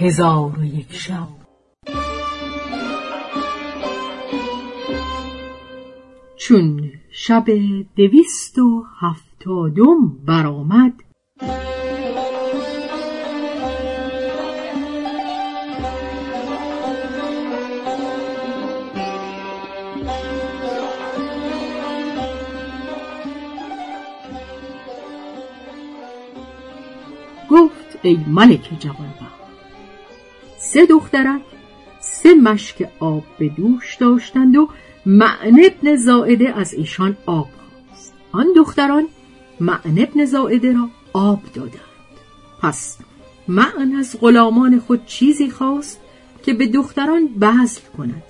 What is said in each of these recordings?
هزار و یک شب. چون شب دویست و هفتادم برآمد گفت ای ملک جوانبخت سه دخترک سه مشک آب به دوش داشتند و معن ابن زائده از ایشان آب خواست. آن دختران معن ابن زائده را آب دادند. پس معن از غلامان خود چیزی خواست که به دختران بذل کند.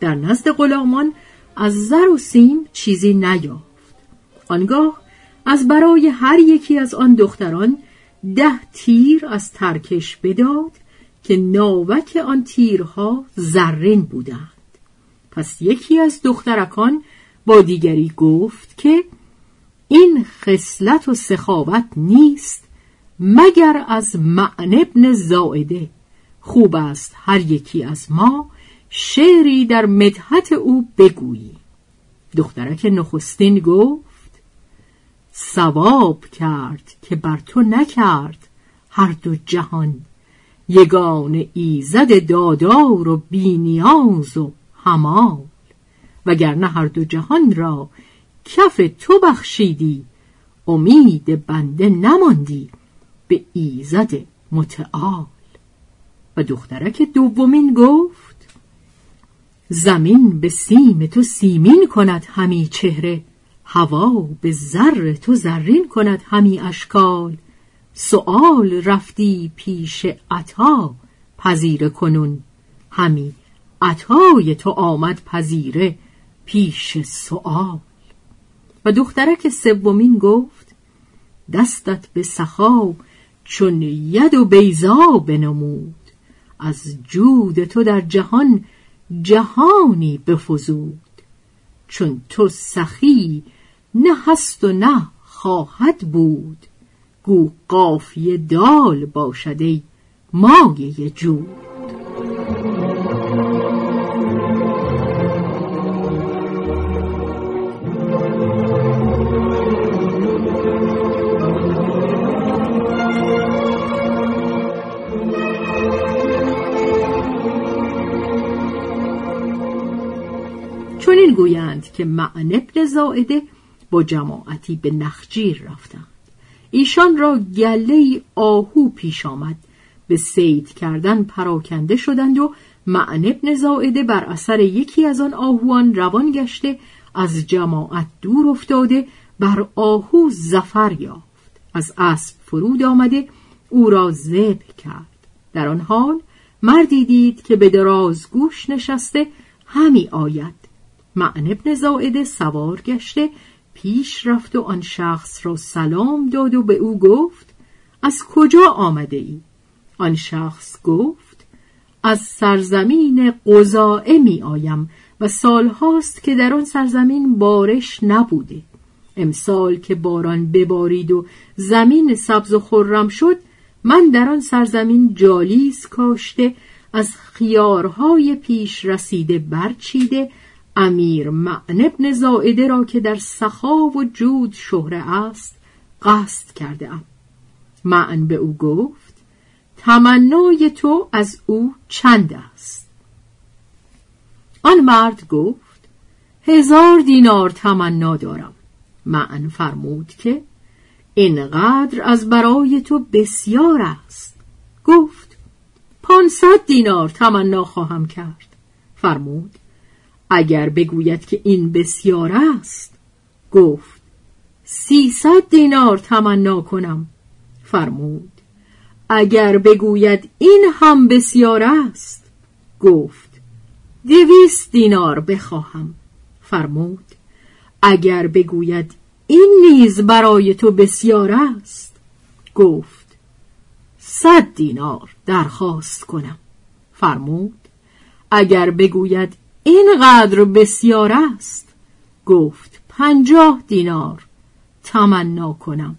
در نزد غلامان از زر و سیم چیزی نیافت. آنگاه از برای هر یکی از آن دختران ده تیر از ترکش بداد که ناوک آن تیرها زرین بودند. پس یکی از دخترکان با دیگری گفت که این خصلت و سخاوت نیست مگر از معن ابن زائده. خوب است هر یکی از ما شعری در مدحت او بگویی. دخترک نخستین گفت سواب کرد که بر تو نکرد هر دو جهان. یگان ایزد دادار و بینیاز و همال وگرنه هر دو جهان را کف تو بخشیدی امید بنده نماندی به ایزد متعال. و دخترک دومین گفت زمین به سیم تو سیمین کند همی چهره هوا به زر تو زرین کند همی اشکال. سؤال رفتی پیش عطا پذیر کنون. همی عطای تو آمد پذیره پیش سؤال. و دخترک سومین گفت دستت به سخا چون ید و بیزا بنمود. از جود تو در جهان جهانی بفزود. چون تو سخی نه هست و نه خواهد بود. گو قافیه دال باشد ای مایه جود چنین گویند که معن ابن زائده با جماعتی به نخجیر رفتند. ایشان را گله آهو پیش آمد. به سید کردن پراکنده شدند و معن ابن بر اثر یکی از آن آهوان روان گشته از جماعت دور افتاده بر آهو زفر یافت. از اسب فرود آمده او را ذبح کرد. در آن حال مردی دید که به دراز گوش نشسته همی آید. معن ابن سوار گشته پیش رفت و آن شخص را سلام داد و به او گفت از کجا آمده ای؟ آن شخص گفت از سرزمین قضائه می آیم و سالهاست که در آن سرزمین بارش نبوده امسال که باران ببارید و زمین سبز و خرم شد من در آن سرزمین جالیز کاشته از خیارهای پیش رسیده برچیده امیر معن ابن زائده را که در سخا و جود شهره است قصد کرده ام معن به او گفت تمنای تو از او چند است؟ آن مرد گفت هزار دینار تمنا دارم. معن فرمود که اینقدر از برای تو بسیار است. گفت پانصد دینار تمنا خواهم کرد. فرمود اگر بگوید که این بسیار است گفت سیصد دینار تمنا کنم. فرمود اگر بگوید این هم بسیار است گفت دویست دینار بخواهم. فرمود اگر بگوید این نیز برای تو بسیار است گفت صد دینار درخواست کنم. فرمود اگر بگوید اینقدر بسیار است. گفت پنجاه دینار. تمنا کنم.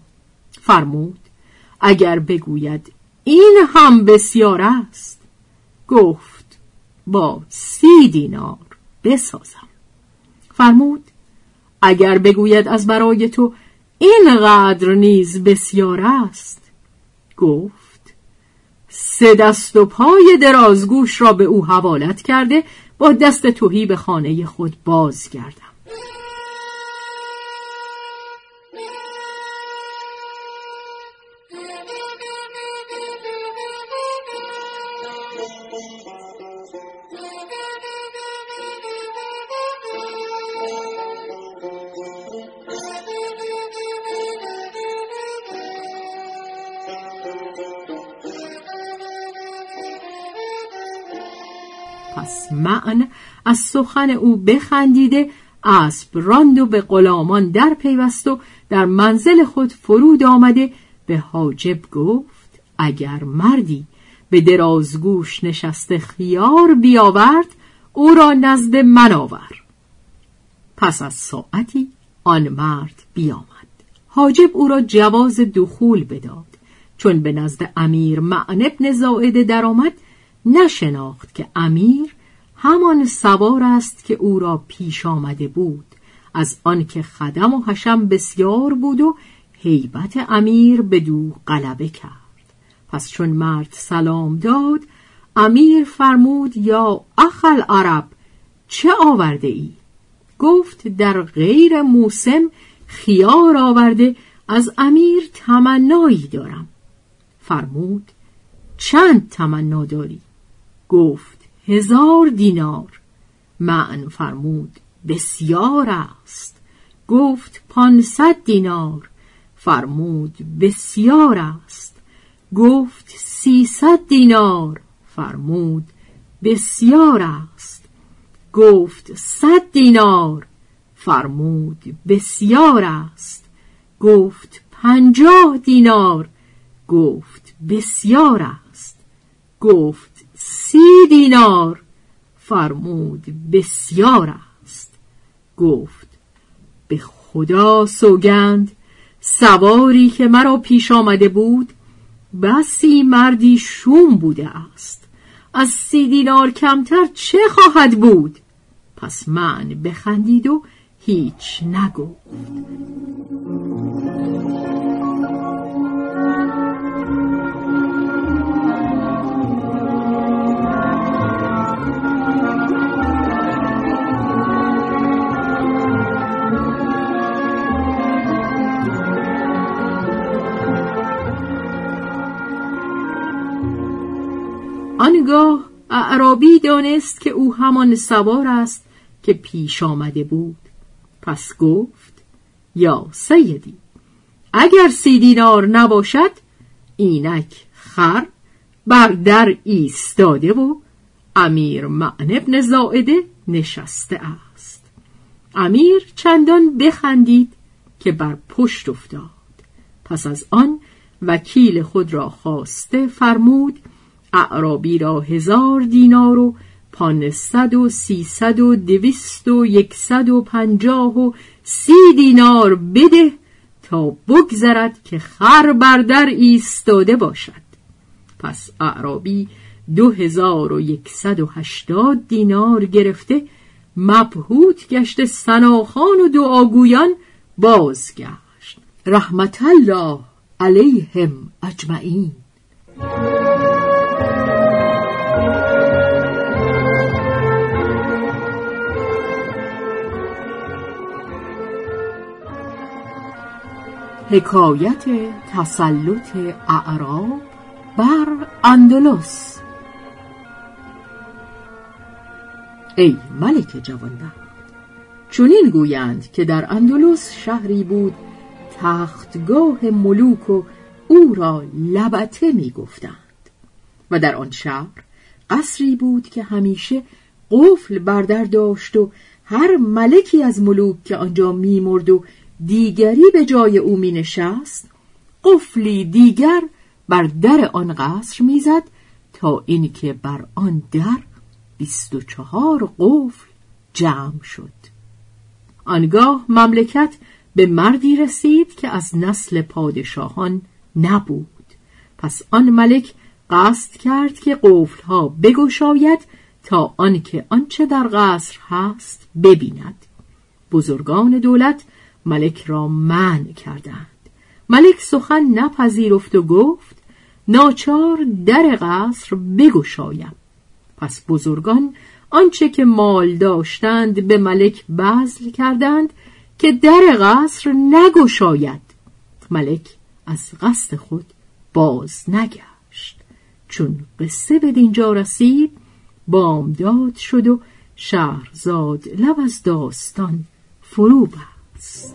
فرمود اگر بگوید این هم بسیار است. گفت با سی دینار بسازم. فرمود اگر بگوید از برای تو اینقدر نیز بسیار است. گفت سه دست و پای درازگوش را به او حوالت کرده با دست توهی به خانه خود بازگردم. پس معن از سخن او بخندیده اسب راند و به غلامان در پیوست و در منزل خود فرود آمده. به حاجب گفت اگر مردی به درازگوش نشسته خیار بیاورد او را نزد من آور. پس از ساعتی آن مرد بیامد. حاجب او را جواز دخول بداد. چون به نزد امیر معن ابن زائده درآمد نشناخت که امیر همان سوار است که او را پیش آمده بود از آنکه خدم و حشم بسیار بود و هیبت امیر به دو غلبه کرد پس چون مرد سلام داد امیر فرمود یا اخل عرب چه آورده ای؟ گفت در غیر موسم خیار آورده از امیر تمنایی دارم فرمود چند تمنا داری؟ گفت هزار دینار. معن فرمود بسیار است. گفت پانصد دینار. فرمود بسیار است. گفت سیصد دینار. فرمود بسیار است. گفت صد دینار. فرمود بسیار است. گفت پنجاه دینار. گفت بسیار است. گفت سی دینار فرمود بسیار است. گفت به خدا سوگند سواری که مرا پیش آمده بود بسی مردی شوم بوده است. از سی دینار کمتر چه خواهد بود؟ پس من بخندید و هیچ نگفت. اعرابی دانست که او همان سوار است که پیش آمده بود. پس گفت یا سیدی اگر سی دینار نباشد اینک خر بر در ایستاده و امیر معن ابن زائده نشسته است. امیر چندان بخندید که بر پشت افتاد. پس از آن وکیل خود را خواسته فرمود اعرابی را هزار دینار و پانصد و سیصد و دویست و یکصد و پنجاه و سی دینار بده تا بگذرد که خر بر در ایستاده باشد. پس اعرابی دو هزار و یکصد و هشتاد دینار گرفته مبهوت گشت سناخان و دعاگویان بازگشت. رحمت الله علیهم اجمعین. حکایت تسلط اعراب بر اندلس. ای ملک جوانبخت چنین گویند که در اندلس شهری بود تختگاه ملوک و او را لبته می گفتند و در آن شهر قصری بود که همیشه قفل بردر داشت و هر ملکی از ملوک که آنجا میمرد و دیگری به جای او می نشست قفلی دیگر بر در آن قصر می‌زد تا اینکه بر آن در بیست و چهار قفل جمع شد. آنگاه مملکت به مردی رسید که از نسل پادشاهان نبود. پس آن ملک قصد کرد که قفلها بگشاید تا آنکه آنچه در قصر هست ببیند. بزرگان دولت ملک را منع کردند. ملک سخن نپذیرفت و گفت ناچار در قصر بگشایم. پس بزرگان آنچه که مال داشتند به ملک بذل کردند که در قصر نگشاید. ملک از قصد خود باز نگشت. چون قصه به دینجا رسید بامداد شد و شهرزاد لب از داستان فرو بست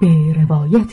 به روایت